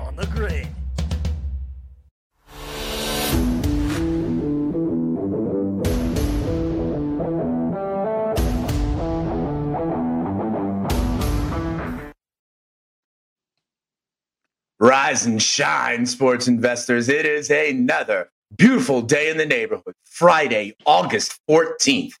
on the grid. Rise and shine, sports investors. It is another beautiful day in the neighborhood. Friday, August 14th.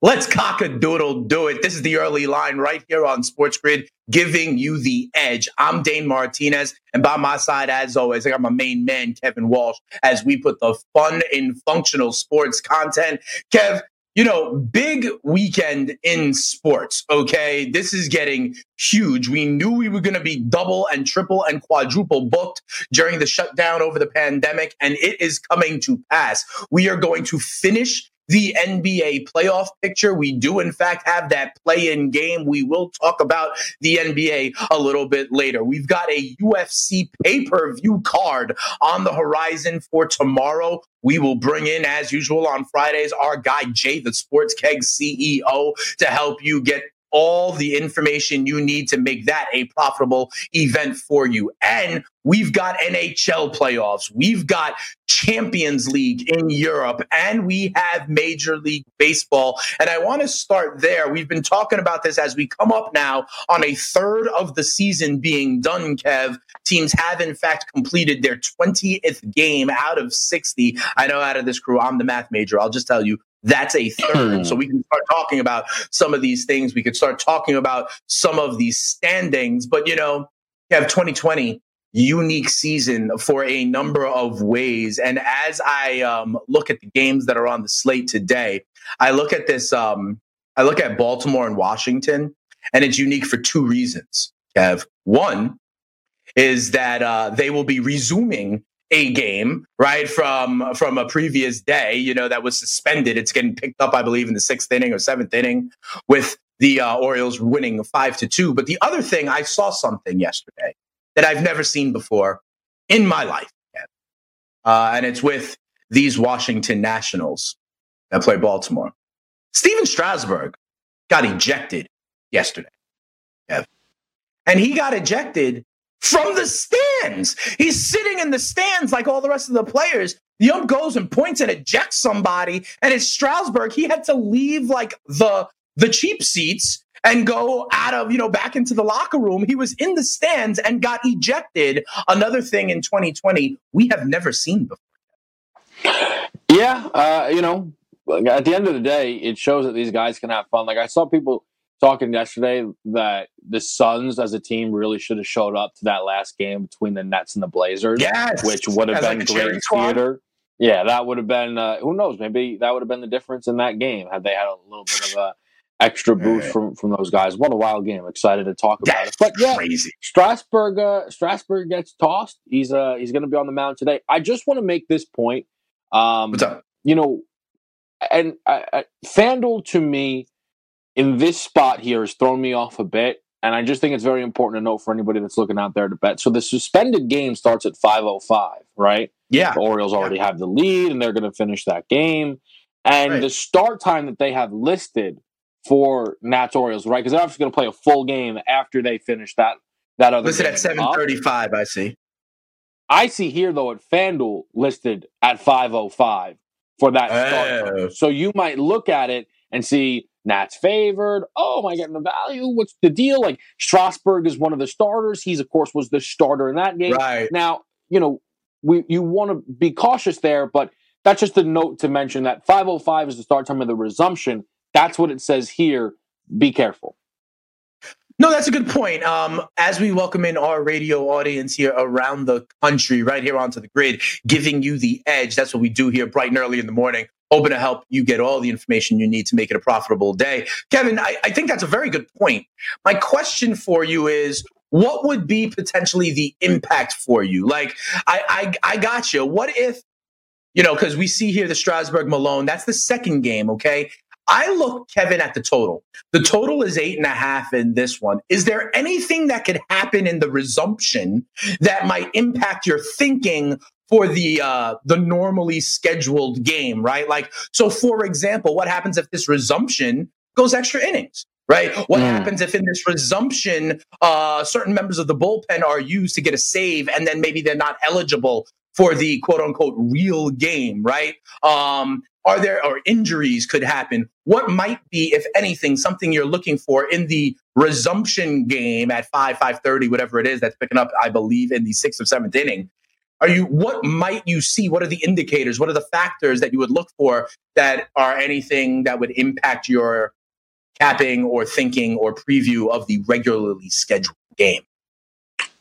Let's cock a doodle do it. This is the early line right here on Sports Grid, giving you the edge. I'm Dane Martinez, and by my side, as always, I got my main man, Kevin Walsh, as we put the fun in functional sports content. Kev, you know, big weekend in sports. Okay. This is getting huge. We knew we were going to be double and triple and quadruple booked during the shutdown over the pandemic, and it is coming to pass. We are going to finish the NBA playoff picture. We do, in fact, have that play in game. We will talk about the NBA a little bit later. We've got a UFC pay per view card on the horizon for tomorrow. We will bring in, as usual on Fridays, our guy Jay, the Sports Keg CEO, to help you get all the information you need to make that a profitable event for you. And we've got NHL playoffs, we've got Champions League in Europe, and we have Major League Baseball. And I want to start there. We've been talking about this as we come up now on a third of the season being done, Kev. Teams have, in fact, completed their 20th game out of 60. I know out of this crew, I'm the math major. I'll just tell you, that's a third. so we can start talking about some of these things. We could start talking about some of these standings. But, you know, you have 2020, unique season for a number of ways. And as I um, look at the games that are on the slate today, I look at this, um, I look at Baltimore and Washington, and it's unique for two reasons, Kev. One is that uh, they will be resuming a game right from from a previous day you know that was suspended. It's getting picked up i believe in the sixth inning or seventh inning with the uh, orioles winning five to two. But the other thing i saw something yesterday that i've never seen before in my life uh, and it's with these washington nationals that play baltimore. Stephen strasburg got ejected yesterday and he got ejected from the stands. He's sitting in the stands like all the rest of the players. The ump goes and points and ejects somebody, and it's Strasburg. He had to leave like the the cheap seats and go out of you know back into the locker room. He was in the stands and got ejected. Another thing in 2020 we have never seen before. Yeah, uh, you know, at the end of the day, it shows that these guys can have fun. Like I saw people talking yesterday that the Suns as a team really should have showed up to that last game between the Nets and the Blazers. Yes, which would have been like great theater. Yeah, that would have been. Uh, who knows? Maybe that would have been the difference in that game had they had a little bit of a extra boost right. from from those guys. What a wild game! Excited to talk about That's it. But yeah, crazy. Strasburg. Uh, Strasburg gets tossed. He's uh he's going to be on the mound today. I just want to make this point. Um, What's up? You know, and uh, uh, FanDuel to me in this spot here has thrown me off a bit. And I just think it's very important to note for anybody that's looking out there to bet. So the suspended game starts at 5.05, right? Yeah. The Orioles already yeah. have the lead and they're going to finish that game. And Right. the start time that they have listed for Nats Orioles, right? Because they're obviously going to play a full game after they finish that that other Listed at up. 7:35. I see. I see here though at FanDuel listed at 505 for that start. Oh. time. So you might look at it and see Nats favored. Oh, am I getting the value? What's the deal? Like Strasburg is one of the starters. He's of course was the starter in that game. Right. Now, you know, we you want to be cautious there, but that's just a note to mention that 505 is the start time of the resumption. That's what it says here. Be careful. No, that's a good point. Um, as we welcome in our radio audience here around the country, right here onto the grid, giving you the edge. That's what we do here bright and early in the morning. Hoping to help you get all the information you need to make it a profitable day. Kevin, I, I think that's a very good point. My question for you is what would be potentially the impact for you? Like, I, I, I got you. What if, you know, because we see here the Strasburg Milone, that's the second game, okay? I look, Kevin, at the total. The total is eight and a half in this one. Is there anything that could happen in the resumption that might impact your thinking for the uh, the normally scheduled game, right? Like, so for example, what happens if this resumption goes extra innings? Right. What mm. happens if in this resumption, uh, certain members of the bullpen are used to get a save, and then maybe they're not eligible for the quote unquote real game, right? Um, are there or injuries could happen? What might be, if anything, something you're looking for in the resumption game at five, five thirty, whatever it is that's picking up, I believe, in the sixth or seventh inning? Are you what might you see? What are the indicators? What are the factors that you would look for that are anything that would impact your capping or thinking or preview of the regularly scheduled game?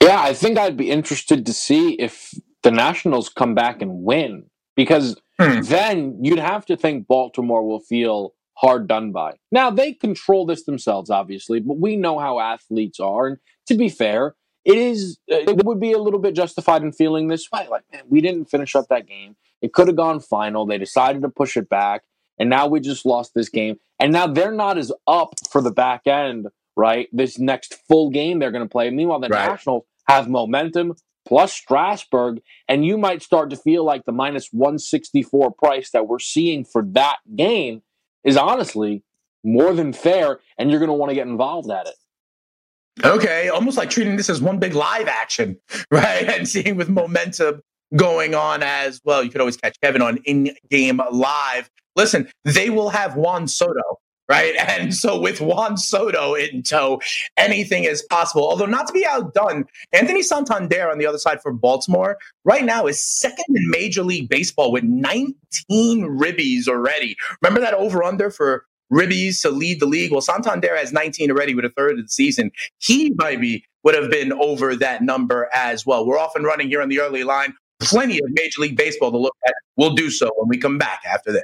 Yeah, I think I'd be interested to see if the Nationals come back and win because hmm. then you'd have to think Baltimore will feel hard done by. Now, they control this themselves, obviously, but we know how athletes are. And to be fair, it is uh, it would be a little bit justified in feeling this way. Like, man, we didn't finish up that game. It could have gone final. They decided to push it back, and now we just lost this game. And now they're not as up for the back end, right? This next full game they're going to play. Meanwhile, the right. Nationals have momentum plus Strasburg, and you might start to feel like the minus 164 price that we're seeing for that game is honestly more than fair, and you're going to want to get involved at it. Okay, almost like treating this as one big live action, right? And seeing with momentum going on as well. You could always catch Kevin on in game live. Listen, they will have Juan Soto, right? And so with Juan Soto in tow, anything is possible. Although not to be outdone, Anthony Santander on the other side for Baltimore right now is second in Major League Baseball with 19 ribbies already. Remember that over under for ribbies to lead the league. Well, Santander has 19 already with a third of the season. He maybe would have been over that number as well. We're off and running here on the early line. Plenty of Major League Baseball to look at. We'll do so when we come back after this.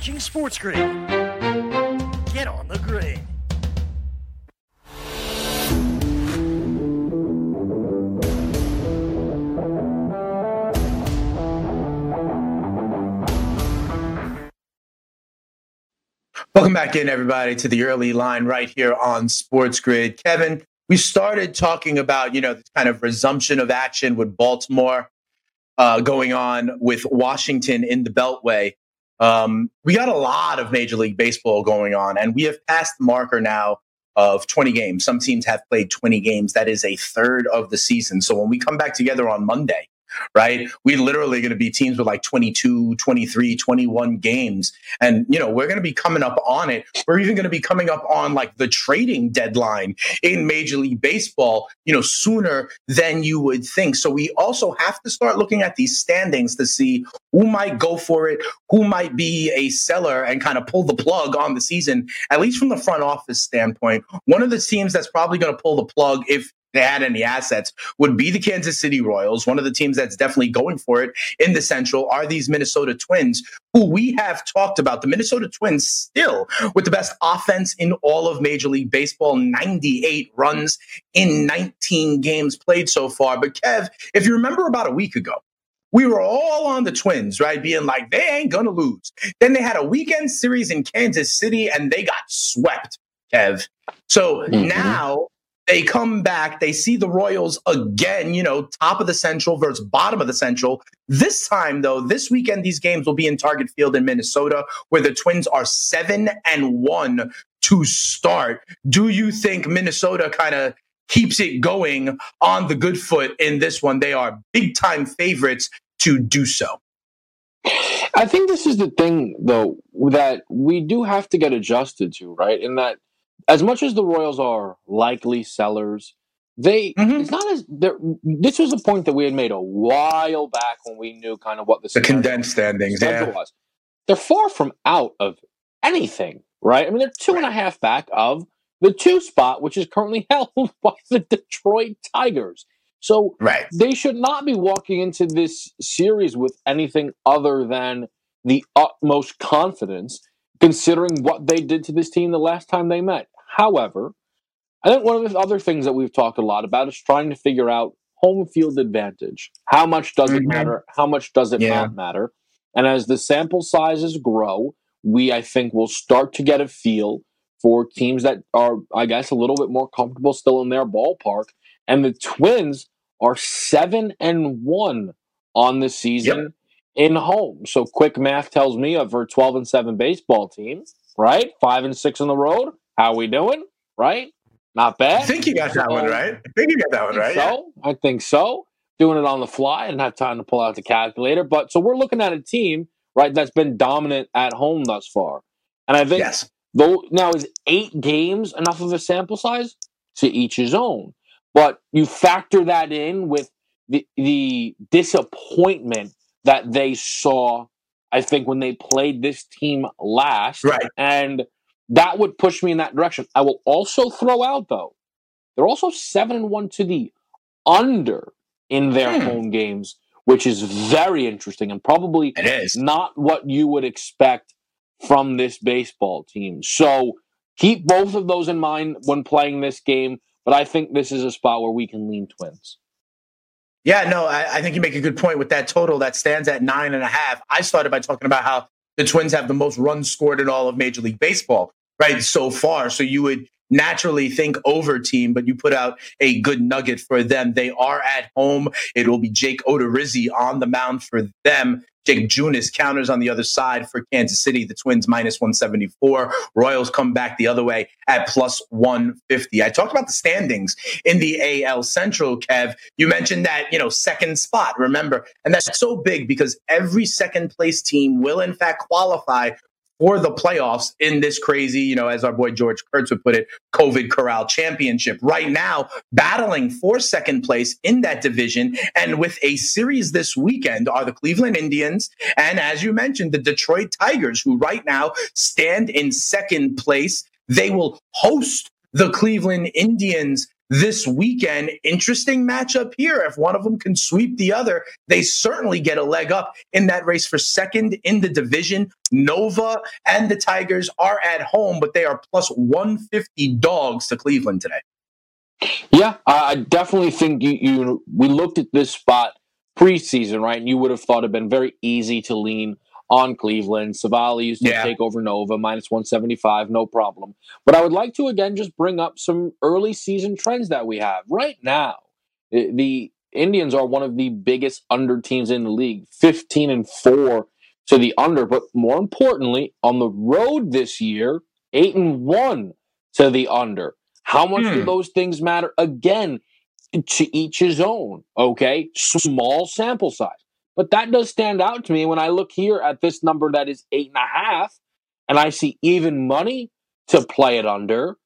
watching Sports Grid. Get on the grid. Welcome back in, everybody, to the early line right here on Sports Grid. Kevin, we started talking about, you know, this kind of resumption of action with Baltimore uh, going on with Washington in the Beltway. Um, we got a lot of Major League Baseball going on, and we have passed the marker now of 20 games. Some teams have played 20 games. That is a third of the season. So when we come back together on Monday, right? We literally going to be teams with like 22, 23, 21 games. And, you know, we're going to be coming up on it. We're even going to be coming up on like the trading deadline in Major League Baseball, you know, sooner than you would think. So we also have to start looking at these standings to see who might go for it, who might be a seller and kind of pull the plug on the season, at least from the front office standpoint. One of the teams that's probably going to pull the plug if they had any assets would be the Kansas City Royals. One of the teams that's definitely going for it in the Central are these Minnesota Twins, who we have talked about. The Minnesota Twins still with the best offense in all of Major League Baseball, 98 runs in 19 games played so far. But Kev, if you remember about a week ago, we were all on the Twins, right? Being like, they ain't gonna lose. Then they had a weekend series in Kansas City and they got swept, Kev. So mm-hmm. now they come back, they see the Royals again, you know, top of the Central versus bottom of the Central. This time, though, this weekend, these games will be in Target Field in Minnesota, where the Twins are seven and one to start. Do you think Minnesota kind of keeps it going on the good foot in this one? They are big time favorites to do so. I think this is the thing, though, that we do have to get adjusted to, right? In that, as much as the Royals are likely sellers, they Mhm. it's not as this was a point that we had made a while back when we knew kind of what the, The condensed standings, yeah. was. They're far from out of anything, right? I mean, they're two and a half back of the two spot, which is currently held by the Detroit Tigers. So Right. they should not be walking into this series with anything other than the utmost confidence, considering what they did to this team the last time they met. However, I think one of the other things that we've talked a lot about is trying to figure out home field advantage. How much does it Mhm. matter? How much does it Yeah. not matter? And as the sample sizes grow, we, I think, will start to get a feel for teams that are, I guess, a little bit more comfortable still in their ballpark. And the Twins are seven and one on the season in home. So quick math tells me of her 12 and seven baseball team, right? Five and six on the road. How we doing? Right? Not bad. I think you got that one um, right. I think you got that one right. yeah. so I think so. Doing it on the fly. I didn't have time to pull out the calculator. But so we're looking at a team, right, that's been dominant at home thus far. And I think Yes. though now is eight games enough of a sample size? To each his own. But you factor that in with the the disappointment that they saw, I think, when they played this team last. Right. And that would push me in that direction. I will also throw out though, they're also seven and one to the under in their Hmm. home games, which is very interesting and probably It is. not what you would expect from this baseball team. So keep both of those in mind when playing this game. But I think this is a spot where we can lean twins. Yeah, no, I, I think you make a good point with that total that stands at nine and a half. I started by talking about how the Twins have the most runs scored in all of Major League Baseball, right, so far. So you would naturally think over team, but you put out a good nugget for them. They are at home. It will be Jake Odorizzi on the mound for them. Jake Junis counters on the other side for Kansas City. The Twins minus 174. Royals come back the other way at plus 150. I talked about the standings in the AL Central, Kev. You mentioned that, you know, second spot, remember? And that's so big because every second place team will, in fact, qualify for the playoffs in this crazy, you know, as our boy George Kurtz would put it, COVID Corral Championship. Right now, battling for second place in that division. And with a series this weekend are the Cleveland Indians and, as you mentioned, the Detroit Tigers, who right now stand in second place. They will host the Cleveland Indians this weekend. Interesting matchup here. If one of them can sweep the other, they certainly get a leg up in that race for second in the division. Nova and the Tigers are at home, but they are plus 150 dogs to Cleveland today. Yeah, I definitely think you, you we looked at this spot preseason, right? And you would have thought it'd been very easy to lean on Cleveland. Civale used to Yeah. take over Nova minus 175, no problem. But I would like to again just bring up some early season trends that we have right now. The Indians are one of the biggest under teams in the league, 15 and 4 to the under, but more importantly, on the road this year, 8 and 1 to the under. How much do Hmm. those things matter? Again, to each his own, okay? Small sample size. But that does stand out to me when I look here at this number that is eight and a half, and I see even money to play it under.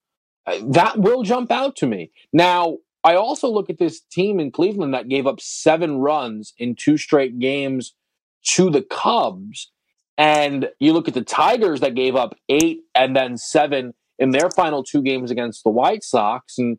uh, That will jump out to me. Now, I also look at this team in Cleveland that gave up seven runs in two straight games to the Cubs. And you look at the Tigers that gave up eight and then seven in their final two games against the White Sox. And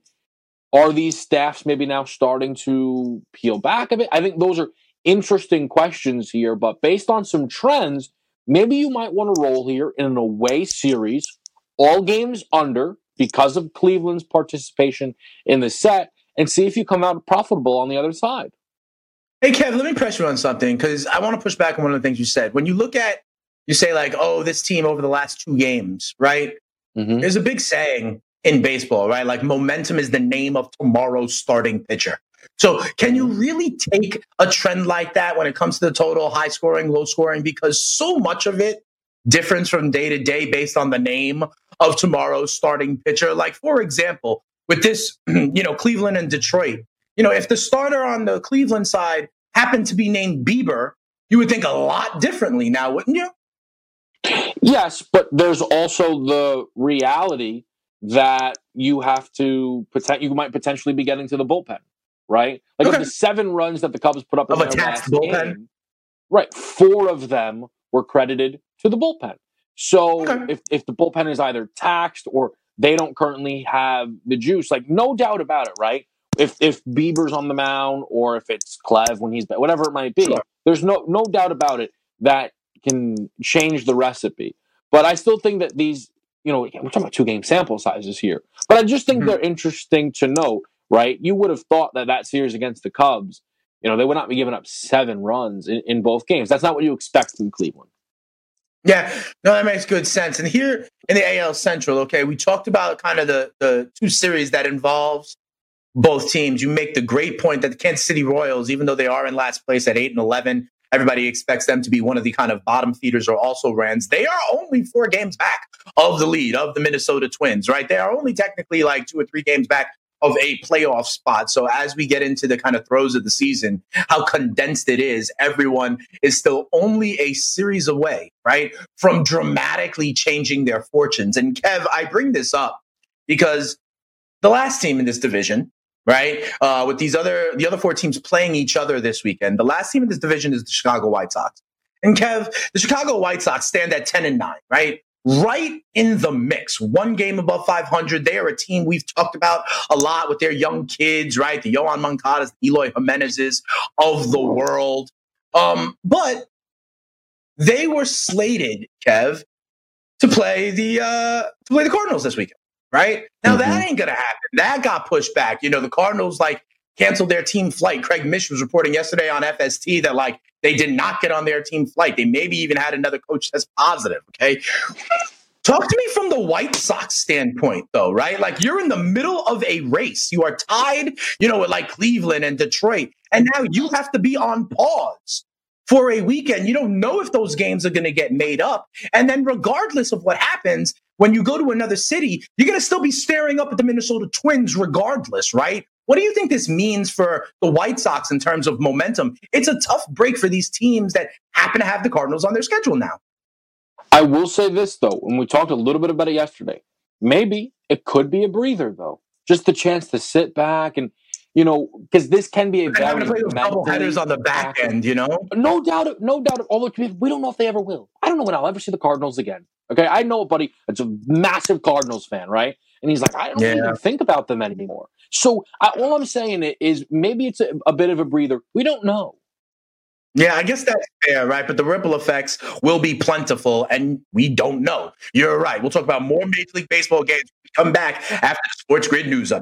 are these staffs maybe now starting to peel back a bit? I think those are interesting questions here, but based on some trends, maybe you might want to roll here in an away series, all games under because of Cleveland's participation in the set, and see if you come out profitable on the other side. Hey, Kev, let me press you on something because I want to push back on one of the things you said. When you look at, you say, like, oh, this team over the last two games, right? Mhm. There's a big saying in baseball, right? Like, momentum is the name of tomorrow's starting pitcher. So, can you really take a trend like that when it comes to the total, high scoring, low scoring? Because so much of it differs from day to day based on the name of tomorrow's starting pitcher. Like, for example, with this, you know, Cleveland and Detroit, you know, if the starter on the Cleveland side happened to be named Bieber, you would think a lot differently now, wouldn't you? Yes, but there's also the reality that you have to you might potentially be getting to the bullpen, right? Like Okay. of the seven runs that the Cubs put up in Of a their last bullpen? game, right? Four of them were credited to the bullpen. So Okay. if if the bullpen is either taxed or they don't currently have the juice, like no doubt about it, right? If if Bieber's on the mound or if it's Clev when he's whatever it might be, Sure. there's no no doubt about it that can change the recipe. But I still think that these, you know, we're talking about two game sample sizes here. But I just think Mhm. they're interesting to note, right? You would have thought that that series against the Cubs, you know, they would not be giving up seven runs in, in both games. That's not what you expect from Cleveland. Yeah, no, that makes good sense. And here in the AL Central, okay, we talked about kind of the the two series that involves both teams. You make the great point that the Kansas City Royals, even though they are in last place at eight and eleven, everybody expects them to be one of the kind of bottom feeders or also rans. They are only four games back of the lead of the Minnesota Twins, right? They are only technically like two or three games back of a playoff spot. So as we get into the kind of throes of the season, how condensed it is, everyone is still only a series away, right, from dramatically changing their fortunes. And Kev, I bring this up because the last team in this division, right, uh, with these other the other four teams playing each other this weekend, the last team in this division is the Chicago White Sox. And Kev, the Chicago White Sox stand at 10 and 9, right? Right in the mix, one game above 500. They are a team we've talked about a lot with their young kids, right? The Yoán Moncadas, the Eloy Jimenez's of the world. Um, but they were slated, Kev, to play the uh, to play the Cardinals this weekend, right? Now that ain't gonna happen. That got pushed back. You know, the Cardinals like canceled their team flight. Craig Mish was reporting yesterday on FST that like they did not get on their team flight. They maybe even had another coach test positive. Okay. Talk to me from the White Sox standpoint, though, right? Like you're in the middle of a race. You are tied, you know, with like Cleveland and Detroit, and now you have to be on pause for a weekend. You don't know if those games are going to get made up. And then, regardless of what happens, when you go to another city, you're going to still be staring up at the Minnesota Twins, regardless, right? What do you think this means for the White Sox in terms of momentum? It's a tough break for these teams that happen to have the Cardinals on their schedule now. I will say this though, and we talked a little bit about it yesterday. Maybe it could be a breather though, just the chance to sit back and you know because this can be a And having very to play those double headers on the back end, you know? No doubt, no doubt. Although we don't know if they ever will. I don't know when I'll ever see the Cardinals again. Okay, I know a buddy that's a massive Cardinals fan, right? And he's like, I don't Yeah. even think about them anymore. So I, all I'm saying is maybe it's a, a bit of a breather. We don't know. Yeah, I guess that's fair, right? But the ripple effects will be plentiful, and we don't know. You're right. We'll talk about more Major League Baseball games. Come back after the Sports Grid News Update.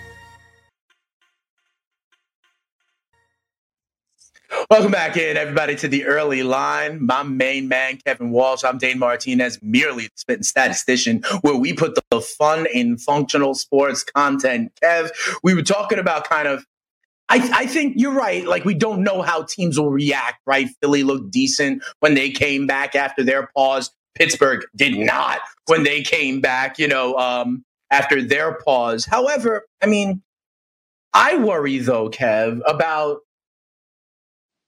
Welcome back in, everybody, to the early line. My main man, Kevin Walsh. I'm Dane Martinez, merely the spitting statistician, where we put the, fun in functional sports content. Kev, we were talking about kind of. I, I think you're right. Like we don't know how teams will react. Right? Philly looked decent when they came back after their pause. Pittsburgh did not when they came back. You know, um, after their pause. However, I mean, I worry though, Kev, about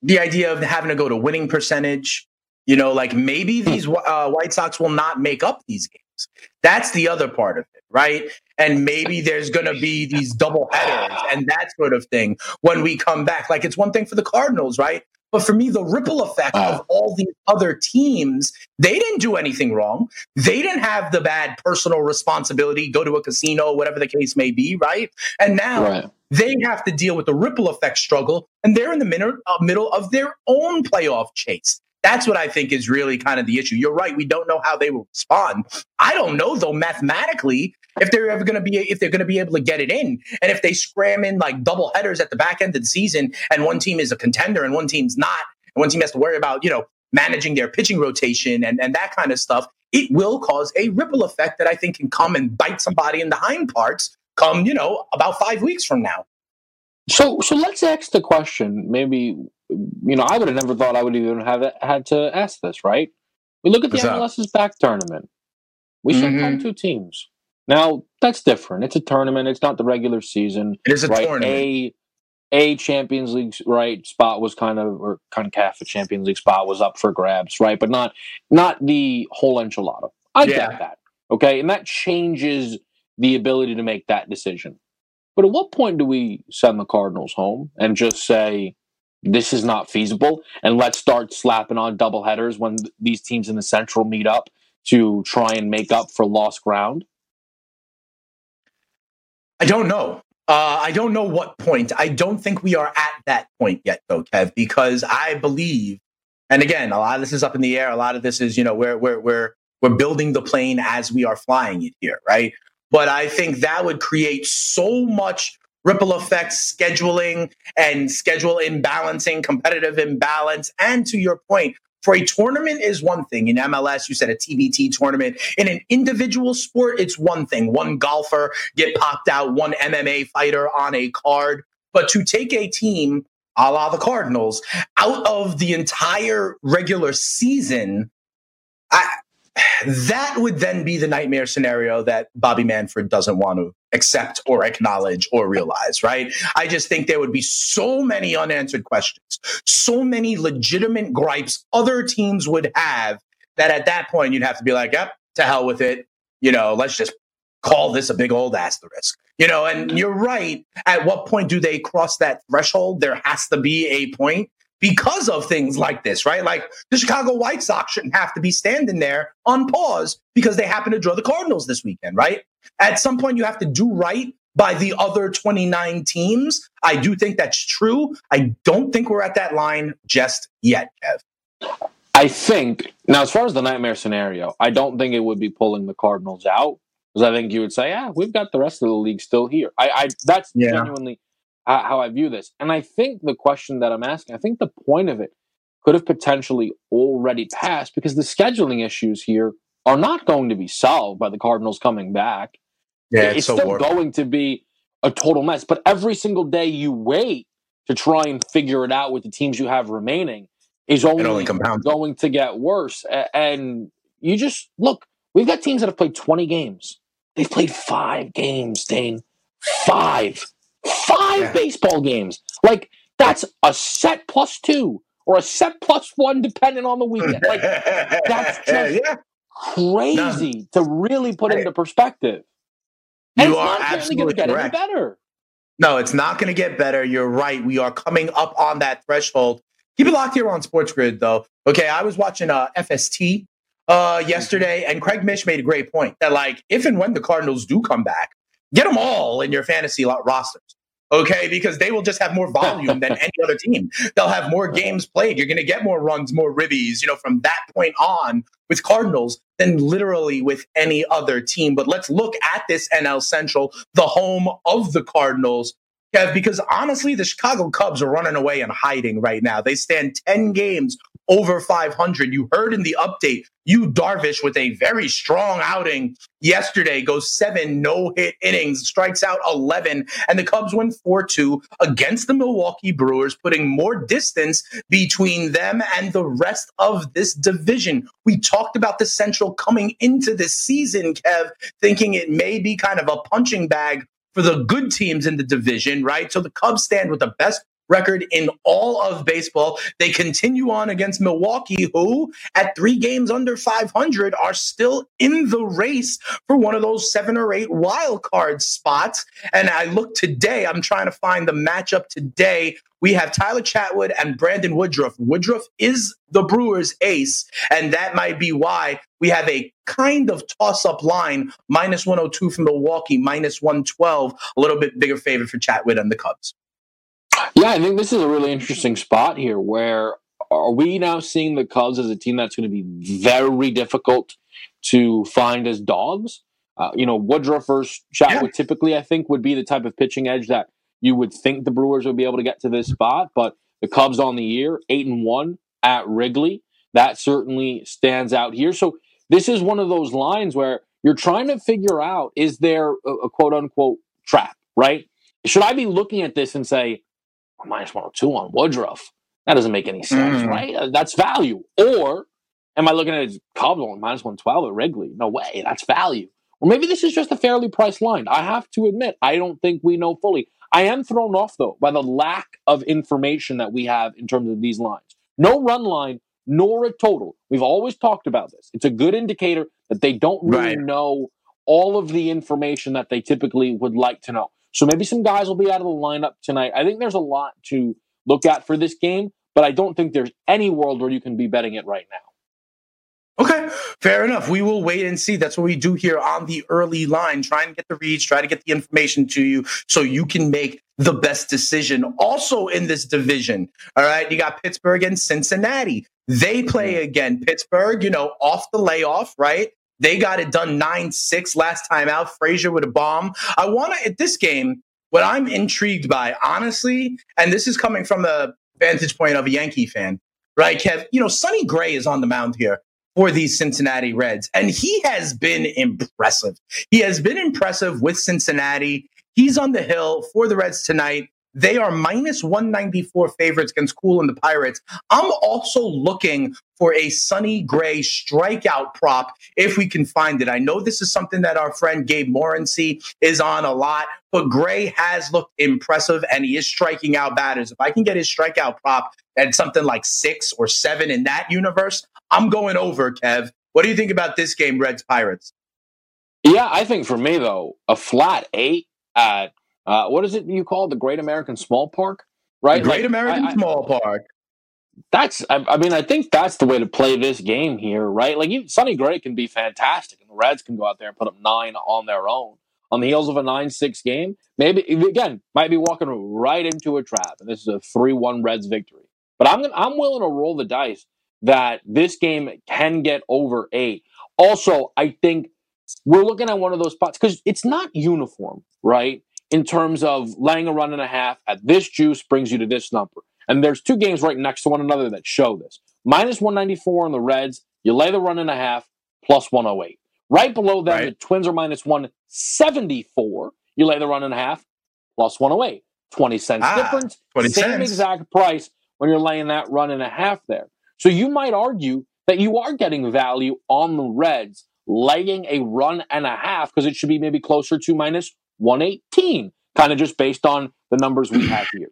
the idea of having to go to winning percentage. You know, like maybe these uh, White Sox will not make up these games. That's the other part of it, right? And maybe there's going to be these double headers and that sort of thing when we come back. Like it's one thing for the Cardinals, right? But for me, the ripple effect of all these other teams, they didn't do anything wrong. They didn't have the bad personal responsibility, go to a casino, whatever the case may be, right? And now Right. they have to deal with the ripple effect struggle, and they're in the middle, uh, middle of their own playoff chase. That's what I think is really kind of the issue. You're right; we don't know how they will respond. I don't know though mathematically if they're ever going to be if they're going to be able to get it in, and if they scram in like double headers at the back end of the season, and one team is a contender and one team's not, and one team has to worry about you know managing their pitching rotation and and that kind of stuff. It will cause a ripple effect that I think can come and bite somebody in the hind parts come, you know, about five weeks from now. So, so let's ask the question. Maybe you know, I would have never thought I would even have had to ask this, right? We look at the What's MLS's up? back tournament. We mm-hmm. sent two teams. Now that's different. It's a tournament. It's not the regular season. It is a right? tournament. A a Champions League right spot was kind of or kind of CONCACAF a Champions League spot was up for grabs, right? But not not the whole enchilada. I yeah. get that. Okay, and that changes the ability to make that decision. But at what point do we send the Cardinals home and just say this is not feasible and let's start slapping on double headers when these teams in the Central meet up to try and make up for lost ground? I don't know. Uh, I don't know what point. I don't think we are at that point yet, though, Kev, because I believe, and again, a lot of this is up in the air. A lot of this is, you know, we're we're we're we're building the plane as we are flying it here, right? But I think that would create so much ripple effects, scheduling and schedule imbalancing, competitive imbalance, and to your point, for a tournament is one thing. In MLS, you said a TBT tournament. In an individual sport, it's one thing. One golfer get popped out, one MMA fighter on a card. But to take a team a la the Cardinals out of the entire regular season, I, that would then be the nightmare scenario that Bobby Manfred doesn't want to accept or acknowledge or realize, right? I just think there would be so many unanswered questions, so many legitimate gripes other teams would have that at that point you'd have to be like, yep, to hell with it. You know, let's just call this a big old asterisk. You know, and you're right. At what point do they cross that threshold? There has to be a point because of things like this, right? Like the Chicago White Sox shouldn't have to be standing there on pause because they happen to draw the Cardinals this weekend, right? At some point, you have to do right by the other 29 teams. I do think that's true. I don't think we're at that line just yet, Kev. I think now, as far as the nightmare scenario, I don't think it would be pulling the Cardinals out because I think you would say, "Yeah, we've got the rest of the league still here." I, I that's yeah. genuinely how I view this. And I think the question that I'm asking, I think the point of it could have potentially already passed because the scheduling issues here are not going to be solved by the Cardinals coming back. Yeah, it's, it's so still going to be a total mess. But every single day you wait to try and figure it out with the teams you have remaining is only, only going to get worse. And you just look, we've got teams that have played 20 games. They've played five games, Dane. Five. Five yeah. baseball games. Like that's a set plus two or a set plus one, depending on the weekend. Like that's just yeah. crazy to really put into perspective. And you are absolutely get correct. Any better. No, it's not going to get better. You're right. We are coming up on that threshold. Keep it locked here on Sports Grid, though. Okay, I was watching uh, FST uh, yesterday, and Craig Mish made a great point that, like, if and when the Cardinals do come back, get them all in your fantasy lot rosters. Okay, because they will just have more volume than any other team. They'll have more games played. You're going to get more runs, more ribbies, you know, from that point on with Cardinals than literally with any other team. But let's look at this NL Central, the home of the Cardinals. Kev, because honestly, the Chicago Cubs are running away and hiding right now. They stand 10 games over 500. You heard in the update, Yu Darvish with a very strong outing yesterday goes seven no hit innings, strikes out 11, and the Cubs win 4 2 against the Milwaukee Brewers, putting more distance between them and the rest of this division. We talked about the Central coming into this season, Kev, thinking it may be kind of a punching bag for the good teams in the division, right? So the Cubs stand with the best record in all of baseball. They continue on against Milwaukee, who at three games under 500 are still in the race for one of those seven or eight wild card spots. And I look today, I'm trying to find the matchup today. We have Tyler Chatwood and Brandon Woodruff. Woodruff is the Brewers ace, and that might be why we have a kind of toss up line minus 102 from Milwaukee, minus 112, a little bit bigger favorite for Chatwood and the Cubs. Yeah, I think this is a really interesting spot here where are we now seeing the Cubs as a team that's going to be very difficult to find as dogs? Uh, you know, Woodruff versus Chatwood yeah. typically, I think, would be the type of pitching edge that you would think the Brewers would be able to get to this spot. But the Cubs on the year, eight and one at Wrigley, that certainly stands out here. So this is one of those lines where you're trying to figure out is there a, a quote unquote trap, right? Should I be looking at this and say, minus 102 on Woodruff. That doesn't make any sense, mm. right? Uh, that's value. Or am I looking at only minus 112 at Wrigley? No way. That's value. Or maybe this is just a fairly priced line. I have to admit, I don't think we know fully. I am thrown off, though, by the lack of information that we have in terms of these lines. No run line, nor a total. We've always talked about this. It's a good indicator that they don't really right. know all of the information that they typically would like to know. So maybe some guys will be out of the lineup tonight. I think there's a lot to look at for this game, but I don't think there's any world where you can be betting it right now. Okay, fair enough. We will wait and see. That's what we do here on the early line. Try and get the reads, try to get the information to you so you can make the best decision. Also in this division, all right, you got Pittsburgh and Cincinnati. They play mm-hmm. again. Pittsburgh, you know, off the layoff, right? They got it done 9 6 last time out. Frazier with a bomb. I want to, at this game, what I'm intrigued by, honestly, and this is coming from the vantage point of a Yankee fan, right, Kev? You know, Sonny Gray is on the mound here for these Cincinnati Reds. And he has been impressive. He has been impressive with Cincinnati. He's on the hill for the Reds tonight. They are minus 194 favorites against Kuhl and the Pirates. I'm also looking for a Sonny Gray strikeout prop if we can find it. I know this is something that our friend Gabe Morency is on a lot, but Gray has looked impressive and he is striking out batters. If I can get his strikeout prop at something like six or seven in that universe, I'm going over, Kev. What do you think about this game, Reds Pirates? Yeah, I think for me though, a flat eight at uh, what is it you call it? the Great American Small Park? Right, the Great like, American I, Small Park. That's, I, I, mean, I think that's the way to play this game here, right? Like, you, Sonny Gray can be fantastic, and the Reds can go out there and put up nine on their own on the heels of a nine-six game. Maybe again, might be walking right into a trap, and this is a three-one Reds victory. But I'm gonna, I'm willing to roll the dice that this game can get over eight. Also, I think we're looking at one of those spots because it's not uniform, right? In terms of laying a run and a half at this juice brings you to this number. And there's two games right next to one another that show this. Minus 194 on the Reds, you lay the run and a half, plus 108. Right below them, right. the Twins are minus 174. You lay the run and a half, plus 108. 20 cents ah, difference. 20 same cents. exact price when you're laying that run and a half there. So you might argue that you are getting value on the Reds laying a run and a half because it should be maybe closer to minus 118, kind of just based on the numbers we have here.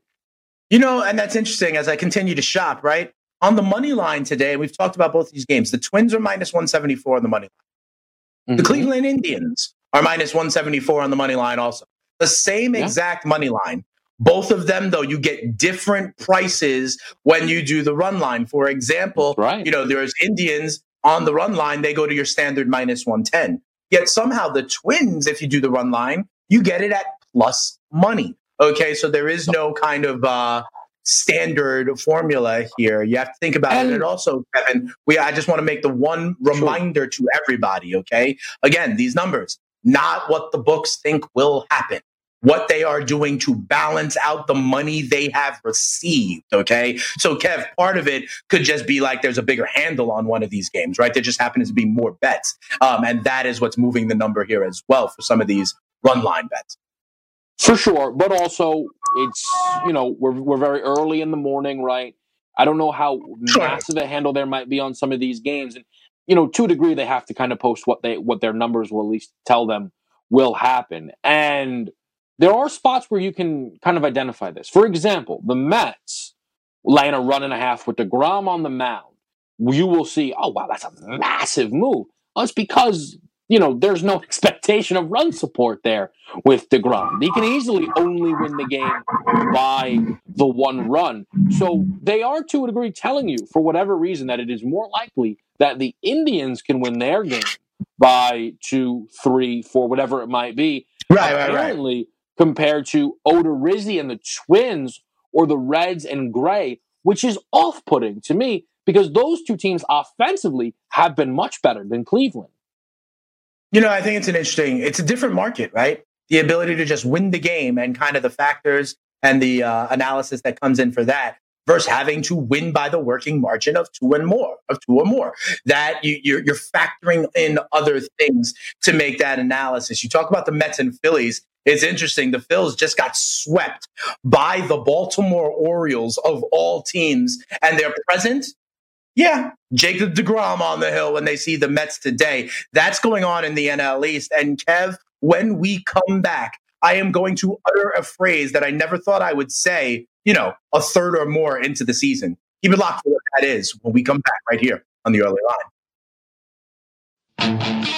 You know, and that's interesting as I continue to shop, right? On the money line today, we've talked about both these games. The Twins are minus 174 on the money line. Mm-hmm. The Cleveland Indians are minus 174 on the money line also. The same yeah. exact money line. Both of them, though, you get different prices when you do the run line. For example, right. you know, there's Indians on the run line, they go to your standard minus 110. Yet somehow the Twins, if you do the run line, you get it at plus money. Okay, so there is no kind of uh, standard formula here. You have to think about and, it. And also, Kevin, we I just want to make the one reminder to everybody. Okay, again, these numbers, not what the books think will happen. What they are doing to balance out the money they have received. Okay. So, Kev, part of it could just be like there's a bigger handle on one of these games, right? There just happens to be more bets. Um, and that is what's moving the number here as well for some of these run line bets. For sure, but also it's you know we're we're very early in the morning, right? I don't know how sure. massive a handle there might be on some of these games, and you know to a degree they have to kind of post what they what their numbers will at least tell them will happen, and there are spots where you can kind of identify this. For example, the Mets laying a run and a half with deGrom on the mound. You will see, oh wow, that's a massive move. Well, it's because you know, there's no expectation of run support there with DeGrom. He can easily only win the game by the one run. So they are, to a degree, telling you, for whatever reason, that it is more likely that the Indians can win their game by two, three, four, whatever it might be. Right, right, Apparently, right. compared to Odorizzi and the Twins or the Reds and Gray, which is off putting to me because those two teams offensively have been much better than Cleveland. You know, I think it's an interesting, it's a different market, right? The ability to just win the game and kind of the factors and the uh, analysis that comes in for that versus having to win by the working margin of two and more, of two or more. That you, you're, you're factoring in other things to make that analysis. You talk about the Mets and Phillies. It's interesting. The Phils just got swept by the Baltimore Orioles of all teams, and they're present. Yeah, Jacob DeGrom on the hill when they see the Mets today. That's going on in the NL East. And Kev, when we come back, I am going to utter a phrase that I never thought I would say, you know, a third or more into the season. Keep it locked for what that is when we come back right here on the early line.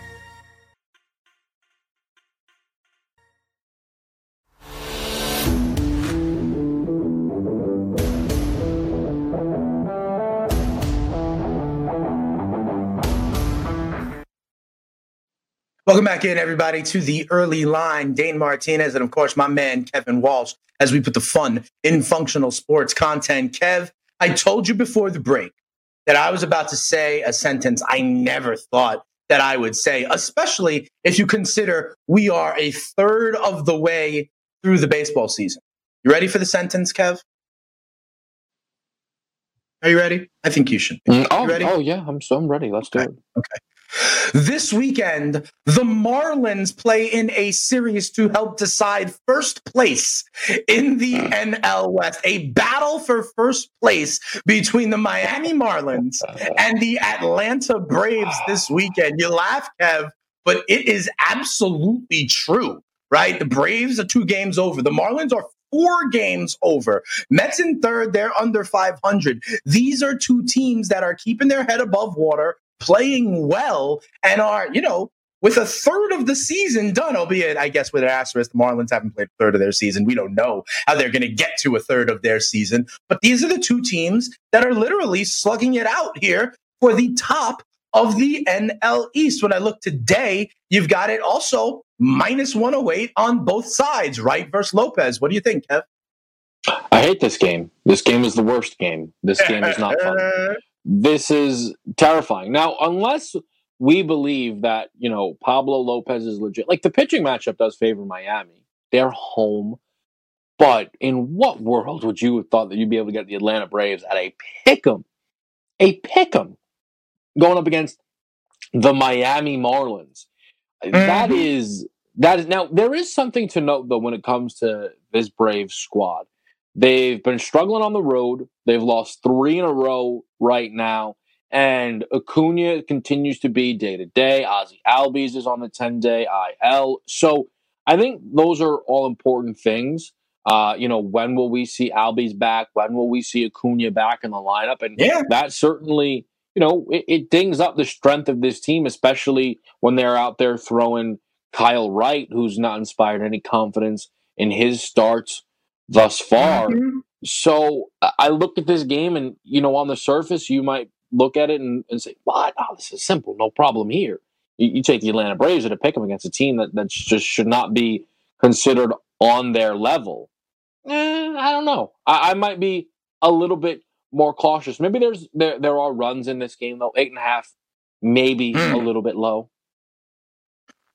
Welcome back in, everybody, to the early line. Dane Martinez, and of course, my man, Kevin Walsh, as we put the fun in functional sports content. Kev, I told you before the break that I was about to say a sentence I never thought that I would say, especially if you consider we are a third of the way through the baseball season. You ready for the sentence, Kev? Are you ready? I think you should. Mm, oh, oh yeah, I'm so I'm ready. Let's do it. Okay. This weekend, the Marlins play in a series to help decide first place in the NL West. A battle for first place between the Miami Marlins and the Atlanta Braves this weekend. You laugh, Kev, but it is absolutely true, right? The Braves are two games over. The Marlins are four games over. Mets in third, they're under 500. These are two teams that are keeping their head above water, playing well and are, you know, with a third of the season done, albeit I guess with an asterisk, the Marlins haven't played a third of their season. We don't know how they're going to get to a third of their season. But these are the two teams that are literally slugging it out here for the top of the NL East. When I look today, you've got it also minus 108 on both sides, right? versus Lopez. What do you think, Kev? I hate this game. This game is the worst game. This game is not fun. this is terrifying. Now, unless we believe that, you know, Pablo Lopez is legit, like the pitching matchup does favor Miami. They're home. But in what world would you have thought that you'd be able to get the Atlanta Braves at a pick 'em, a pick 'em, going up against the Miami Marlins? Mm-hmm. That is that is now there is something to note though when it comes to this Braves squad. They've been struggling on the road. They've lost three in a row right now. And Acuna continues to be day to day. Ozzy Albies is on the 10 day IL. So I think those are all important things. Uh, you know, when will we see Albies back? When will we see Acuna back in the lineup? And yeah. that certainly, you know, it, it dings up the strength of this team, especially when they're out there throwing Kyle Wright, who's not inspired any confidence in his starts thus far. Mm-hmm. So I look at this game, and you know, on the surface, you might look at it and, and say, "What? Oh, this is simple. No problem here." You, you take the Atlanta Braves to pick them against a team that that just should not be considered on their level. Eh, I don't know. I, I might be a little bit more cautious. Maybe there's there there are runs in this game though. Eight and a half, maybe mm. a little bit low.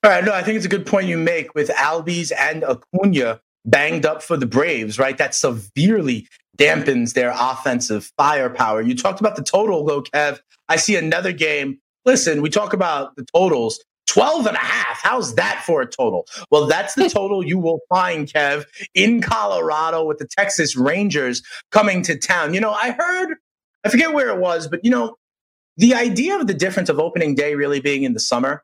All right, no, I think it's a good point you make with Albies and Acuna banged up for the Braves, right? That severely dampens their offensive firepower. You talked about the total, though, Kev. I see another game. Listen, we talk about the totals. 12 and a half. How's that for a total? Well, that's the total you will find, Kev, in Colorado with the Texas Rangers coming to town. You know, I heard, I forget where it was, but you know, the idea of the difference of opening day really being in the summer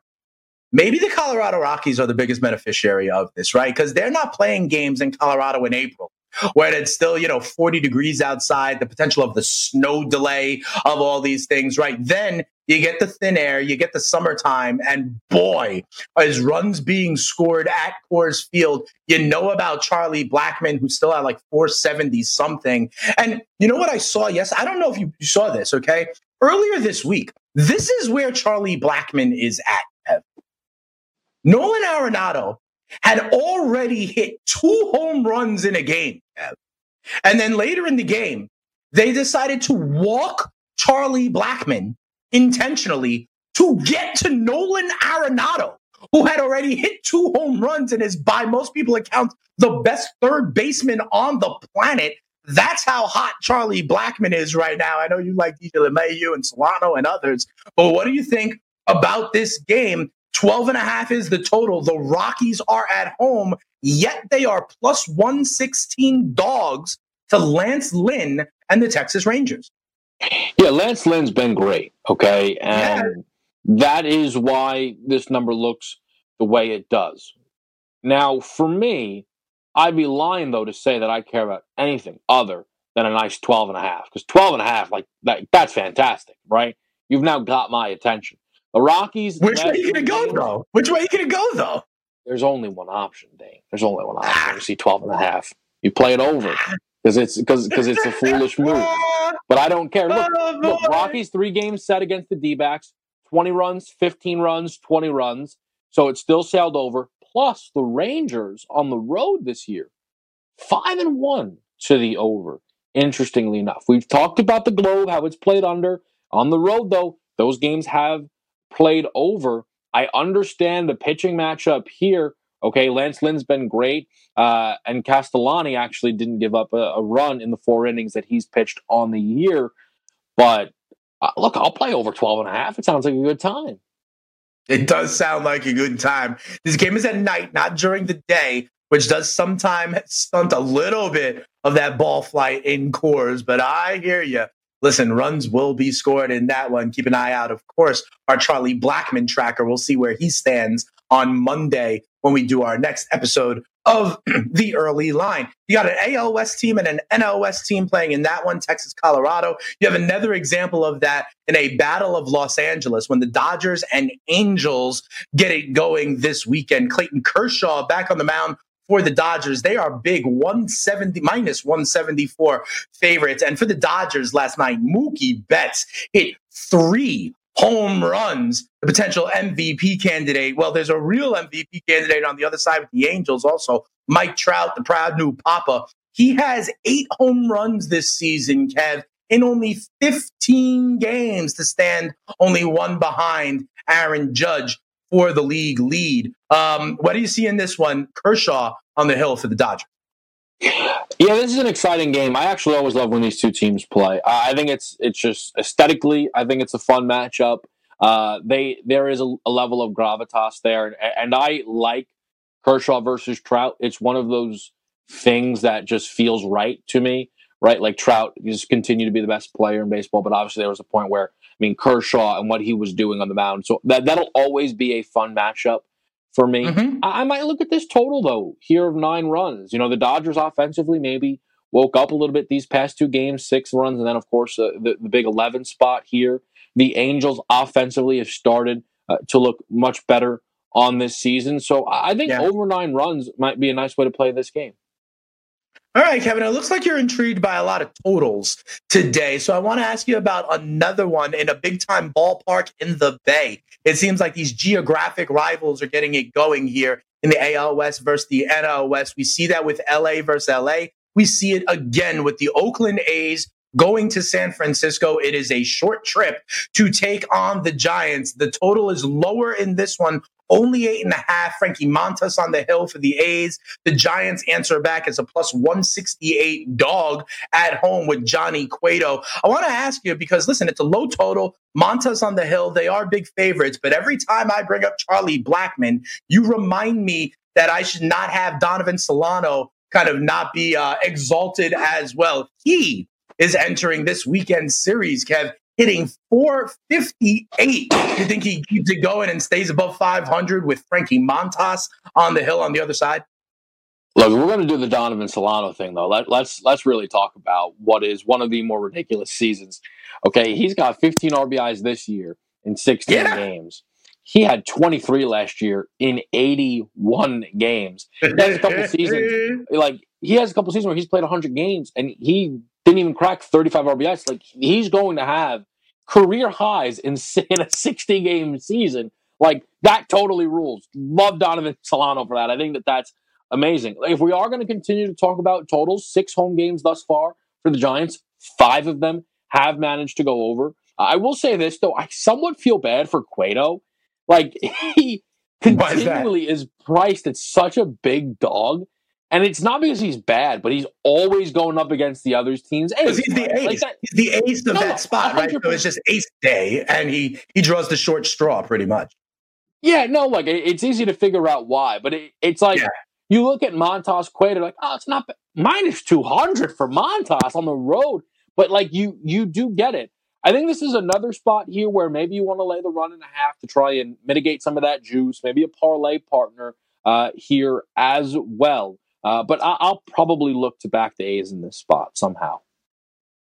maybe the Colorado Rockies are the biggest beneficiary of this, right? Because they're not playing games in Colorado in April when it's still, you know, 40 degrees outside, the potential of the snow delay of all these things, right? Then you get the thin air, you get the summertime, and boy, as runs being scored at Coors Field, you know about Charlie Blackmon, who's still at like 470 something. And you know what I saw? Yes, I don't know if you saw this, okay? Earlier this week, this is where Charlie Blackmon is at. Nolan Arenado had already hit two home runs in a game. And then later in the game, they decided to walk Charlie Blackmon intentionally to get to Nolan Arenado, who had already hit two home runs and is, by most people accounts, the best third baseman on the planet. That's how hot Charlie Blackmon is right now. I know you like DJ LeMahieu and Solano and others, but what do you think about this game? 12 and a half is the total. The Rockies are at home, yet they are plus 116 dogs to Lance Lynn and the Texas Rangers. Yeah, Lance Lynn's been great. Okay. And yeah. that is why this number looks the way it does. Now, for me, I'd be lying though to say that I care about anything other than a nice 12 and a half because 12 and a half like that, that's fantastic, right? You've now got my attention. The Rockies. Which way are you to go though? Which way are you to go though? There's only one option, Dane. There's only one option. Ah. You see 12 and a half. You play it over ah. because it's because because it's a foolish move. Ah. But I don't care. Look, oh, look, Rockies three games set against the D-backs, 20 runs, 15 runs, 20 runs. So it's still sailed over. Plus the Rangers on the road this year, five and one to the over. Interestingly enough, we've talked about the Globe, how it's played under. On the road, though, those games have played over. I understand the pitching matchup here. Okay, Lance Lynn's been great, uh, and Castellani actually didn't give up a, a, run in the four innings that he's pitched on the year. But uh, look, I'll play over 12 and a half. It sounds like a good time. It does sound like a good time. This game is at night, not during the day, which does sometimes stunt a little bit of that ball flight in Coors. But I hear you. Listen, runs will be scored in that one. Keep an eye out, of course, our Charlie Blackmon tracker. We'll see where he stands on Monday when we do our next episode of the early line. You got an AL West team and an NL West team playing in that one, Texas, Colorado. You have another example of that in a Battle of Los Angeles when the Dodgers and Angels get it going this weekend. Clayton Kershaw back on the mound for the Dodgers. They are big 170 minus 174 favorites. And for the Dodgers last night, Mookie Betts hit three home runs, the potential MVP candidate. Well, there's a real MVP candidate on the other side with the Angels also. Mike Trout, the proud new papa. He has eight home runs this season, Kev, in only 15 games to stand only one behind Aaron Judge for the league lead. Um, what do you see in this one? Kershaw on the hill for the Dodgers. Yeah, this is an exciting game. I actually always love when these two teams play. I think it's it's just aesthetically, I think it's a fun matchup. Uh, they there is a, a, level of gravitas there, and, and I like Kershaw versus Trout. It's one of those things that just feels right to me. Right, like Trout just continue to be the best player in baseball, but obviously there was a point where mean Kershaw and what he was doing on the mound. So that that'll always be a fun matchup for me. Mm-hmm. I, I, might look at this total though here of nine runs. You know, the Dodgers offensively maybe woke up a little bit these past two games, six runs, and then of course uh, the the big eleven spot here. The Angels offensively have started uh, to look much better on this season, so I think yeah. over nine runs might be a nice way to play this game. All right, Kevin, it looks like you're intrigued by a lot of totals today. So I want to ask you about another one in a big time ballpark in the Bay. It seems like these geographic rivals are getting it going here in the AL West versus the NL West. We see that with LA versus LA. We see it again with the Oakland A's going to San Francisco. It is a short trip to take on the Giants. The total is lower in this one, only eight and a half. Frankie Montas on the hill for the A's. The Giants answer back as a plus 168 dog at home with Johnny Cueto. I want to ask you because, listen, it's a low total. Montas on the hill, they are big favorites. But every time I bring up Charlie Blackmon, you remind me that I should not have Donovan Solano kind of not be uh, exalted as well. He is entering this weekend series, Kev hitting 458. You think he keeps it going and stays above 500 with Frankie Montas on the hill on the other side? Look, we're going to do the Donovan Solano thing, though. Let, let's let's really talk about what is one of the more ridiculous seasons. Okay, he's got 15 RBIs this year in 16 yeah. games. He had 23 last year in 81 games. He has a couple seasons, like he has a couple seasons where he's played 100 games and he didn't even crack 35 RBIs. Like he's going to have career highs in, in a 60 game season. Like that totally rules. Love Donovan Solano for that. I think that that's amazing. If we are going to continue to talk about totals, six home games thus far for the Giants, five of them have managed to go over. I will say this though, I somewhat feel bad for Cueto. Like he continually is, is priced at such a big dog. And it's not because he's bad, but he's always going up against the other team's ace. He's the ace. Like that, he's the ace of no, that spot, 100%. right? So it's just ace day, and he he draws the short straw pretty much. Yeah, no, like it's easy to figure out why, but it, it's like yeah. you look at Montas Cueto, like, oh, it's not minus two hundred for Montas on the road, but like you you do get it. I think this is another spot here where maybe you want to lay the run and a half to try and mitigate some of that juice, maybe a parlay partner uh, here as well. Uh, but I- will probably look to back the A's in this spot somehow.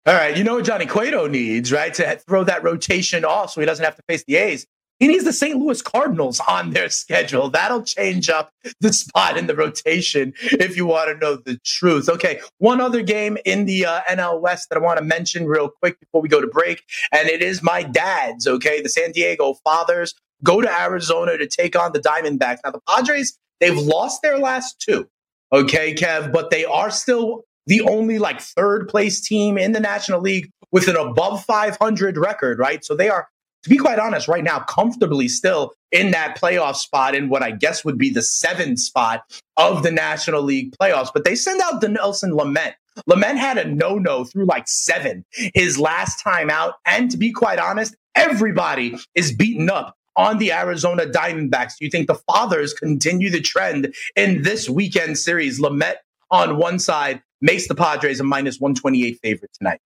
All right, you know what Johnny Cueto needs, right? To throw that rotation off so he doesn't have to face the A's. He needs the St. Louis Cardinals on their schedule. That'll change up the spot in the rotation if you want to know the truth. Okay, one other game in the uh, NL West that I want to mention real quick before we go to break, and it is my dad's, okay? The San Diego Fathers go to Arizona to take on the Diamondbacks. Now, the Padres, they've lost their last two, okay, Kev, but they are still the only like third place team in the National League with an above 500 record, right? So they are to be quite honest, right now, comfortably still in that playoff spot in what I guess would be the seventh spot of the National League playoffs. But they send out Dinelson Lamet. Lamet had a no no through like seven his last time out. And to be quite honest, everybody is beaten up on the Arizona Diamondbacks. Do you think the Fathers continue the trend in this weekend series? Lamet on one side makes the Padres a minus 128 favorite tonight.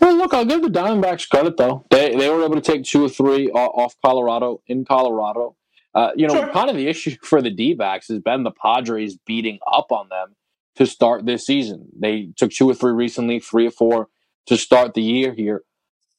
Well, look, I'll give the Diamondbacks credit though. They they were able to take two or three off Colorado in Colorado. Uh, you know, sure. kind of the issue for the D-backs has been the Padres beating up on them to start this season. They took two or three recently, three or four to start the year here.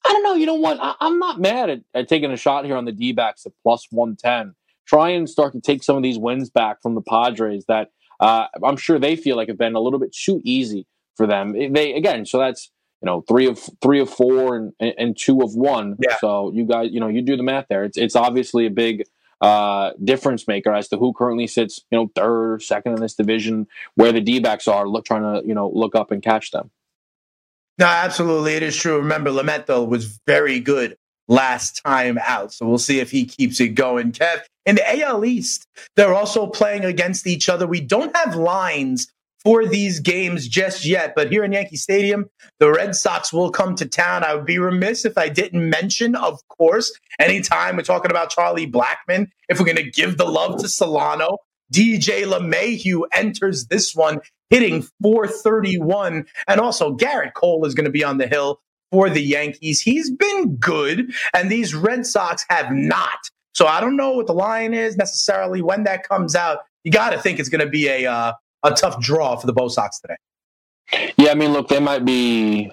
I don't know. You know what? I, am not mad at, at, taking a shot here on the D-backs at plus 110. Try and start to take some of these wins back from the Padres that uh, I'm sure they feel like have been a little bit too easy for them. They again, so that's you know three of three of four and and two of one. Yeah. So you guys, you know, you do the math there. It's it's obviously a big uh, difference maker as to who currently sits, you know, third or second in this division, where the D backs are, look trying to you know look up and catch them. No, absolutely, it is true. Remember, Lamet though was very good last time out, so we'll see if he keeps it going. Kev, in the AL East, they're also playing against each other. We don't have lines for these games just yet. But here in Yankee Stadium, the Red Sox will come to town. I would be remiss if I didn't mention, of course, anytime we're talking about Charlie Blackmon, if we're going to give the love to Solano, DJ LeMahieu enters this one hitting 431. And also, Gerrit Cole is going to be on the hill for the Yankees. He's been good, and these Red Sox have not. So I don't know what the line is necessarily when that comes out. You got to think it's going to be a uh, a tough draw for the Bo Sox today. Yeah, I mean, look, they might be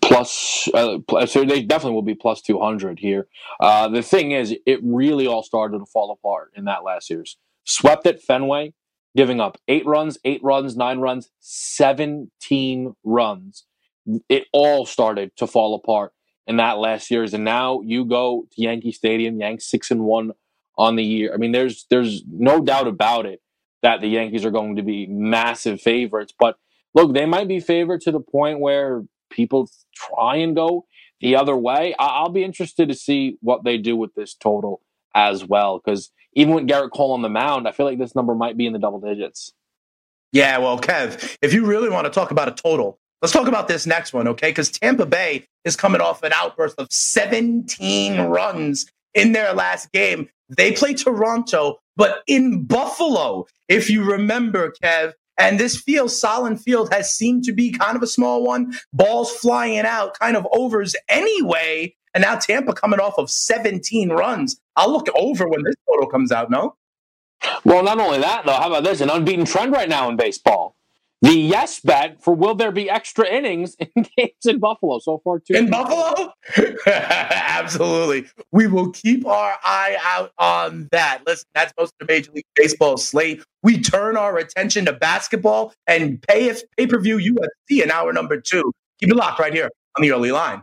plus, uh, so they definitely will be plus 200 here. Uh, the thing is, it really all started to fall apart in that last series. Swept at Fenway, giving up eight runs, eight runs, nine runs, 17 runs. It all started to fall apart in that last series. And now you go to Yankee Stadium, Yanks six and one on the year. I mean, there's there's no doubt about it that the Yankees are going to be massive favorites. But look, they might be favored to the point where people try and go the other way. I'll be interested to see what they do with this total as well. Because even with Gerrit Cole on the mound, I feel like this number might be in the double digits. Yeah, well, Kev, if you really want to talk about a total, let's talk about this next one, okay? Because Tampa Bay is coming off an outburst of 17 runs in their last game. They play Toronto, but in Buffalo, if you remember, Kev, and this field, Sahlen Field, has seemed to be kind of a small one. Balls flying out, kind of overs anyway. And now Tampa coming off of 17 runs. I'll look over when this total comes out, no? Well, not only that, though, how about this? An unbeaten trend right now in baseball the yes bet for will there be extra innings in games in Buffalo so far too. In Buffalo? Absolutely. We will keep our eye out on that. Listen, that's most of the Major League Baseball slate. We turn our attention to basketball and pay pay-per-view UFC in hour number two. Keep it locked right here on the early line.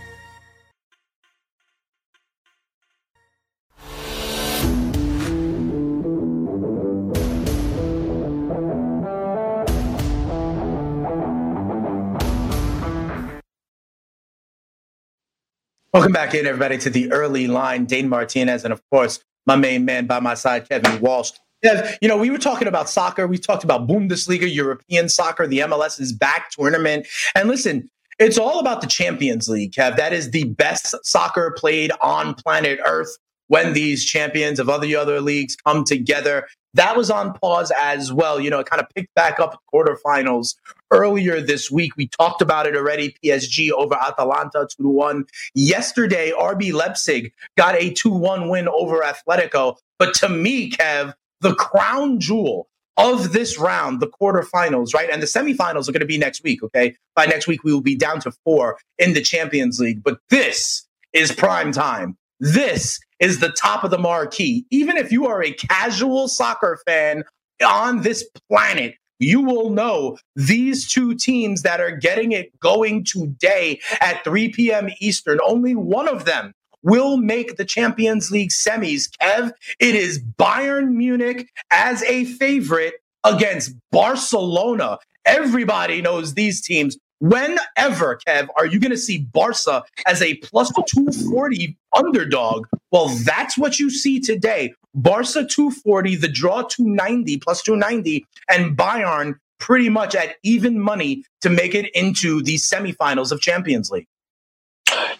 Welcome back in, everybody, to the early line. Dane Martinez, and of course, my main man by my side, Kevin Walsh. Kev, you know, we were talking about soccer. We talked about Bundesliga, European soccer, the MLS is back tournament. And listen, it's all about the Champions League, Kev. That is the best soccer played on planet Earth when these champions of other other leagues come together. That was on pause as well. You know, it kind of picked back up quarterfinals earlier this week. We talked about it already. PSG over Atalanta 2 1. Yesterday, RB Leipzig got a 2 1 win over Atletico. But to me, Kev, the crown jewel of this round, the quarterfinals, right? And the semifinals are going to be next week, okay? By next week, we will be down to four in the Champions League. But this is prime time. This is the top of the marquee. Even if you are a casual soccer fan on this planet, you will know these two teams that are getting it going today at 3 p.m. Eastern. Only one of them will make the Champions League semis. Kev, it is Bayern Munich as a favorite against Barcelona. Everybody knows these teams Whenever, Kev, are you going to see Barca as a plus 240 underdog? Well, that's what you see today. Barca 240, the draw 290, plus 290, and Bayern pretty much at even money to make it into the semifinals of Champions League.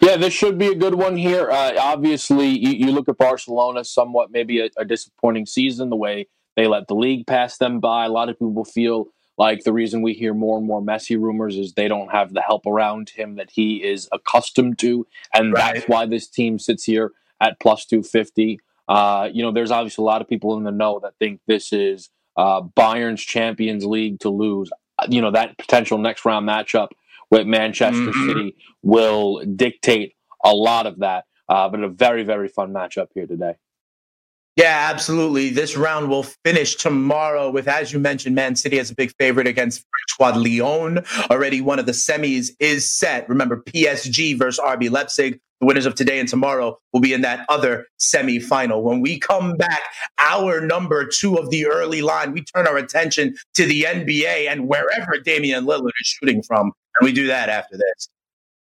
Yeah, this should be a good one here. Uh, obviously, you, you, look at Barcelona, somewhat maybe a, a disappointing season, the way they let the league pass them by. A lot of people feel like the reason we hear more and more Messi rumors is they don't have the help around him that he is accustomed to, and right. that's why this team sits here at plus two fifty. Uh, you know, there's obviously a lot of people in the know that think this is uh, Bayern's Champions League to lose. You know, that potential next round matchup with Manchester mm-hmm. City will dictate a lot of that. Uh, but a very, very fun matchup here today. Yeah, absolutely. This round will finish tomorrow with, as you mentioned, Man City as a big favorite against squad Lyon. Already one of the semis is set. Remember, PSG versus RB Leipzig. The winners of today and tomorrow will be in that other semi-final. When we come back, our number two of the early line, we turn our attention to the NBA and wherever Damian Lillard is shooting from. And we do that after this.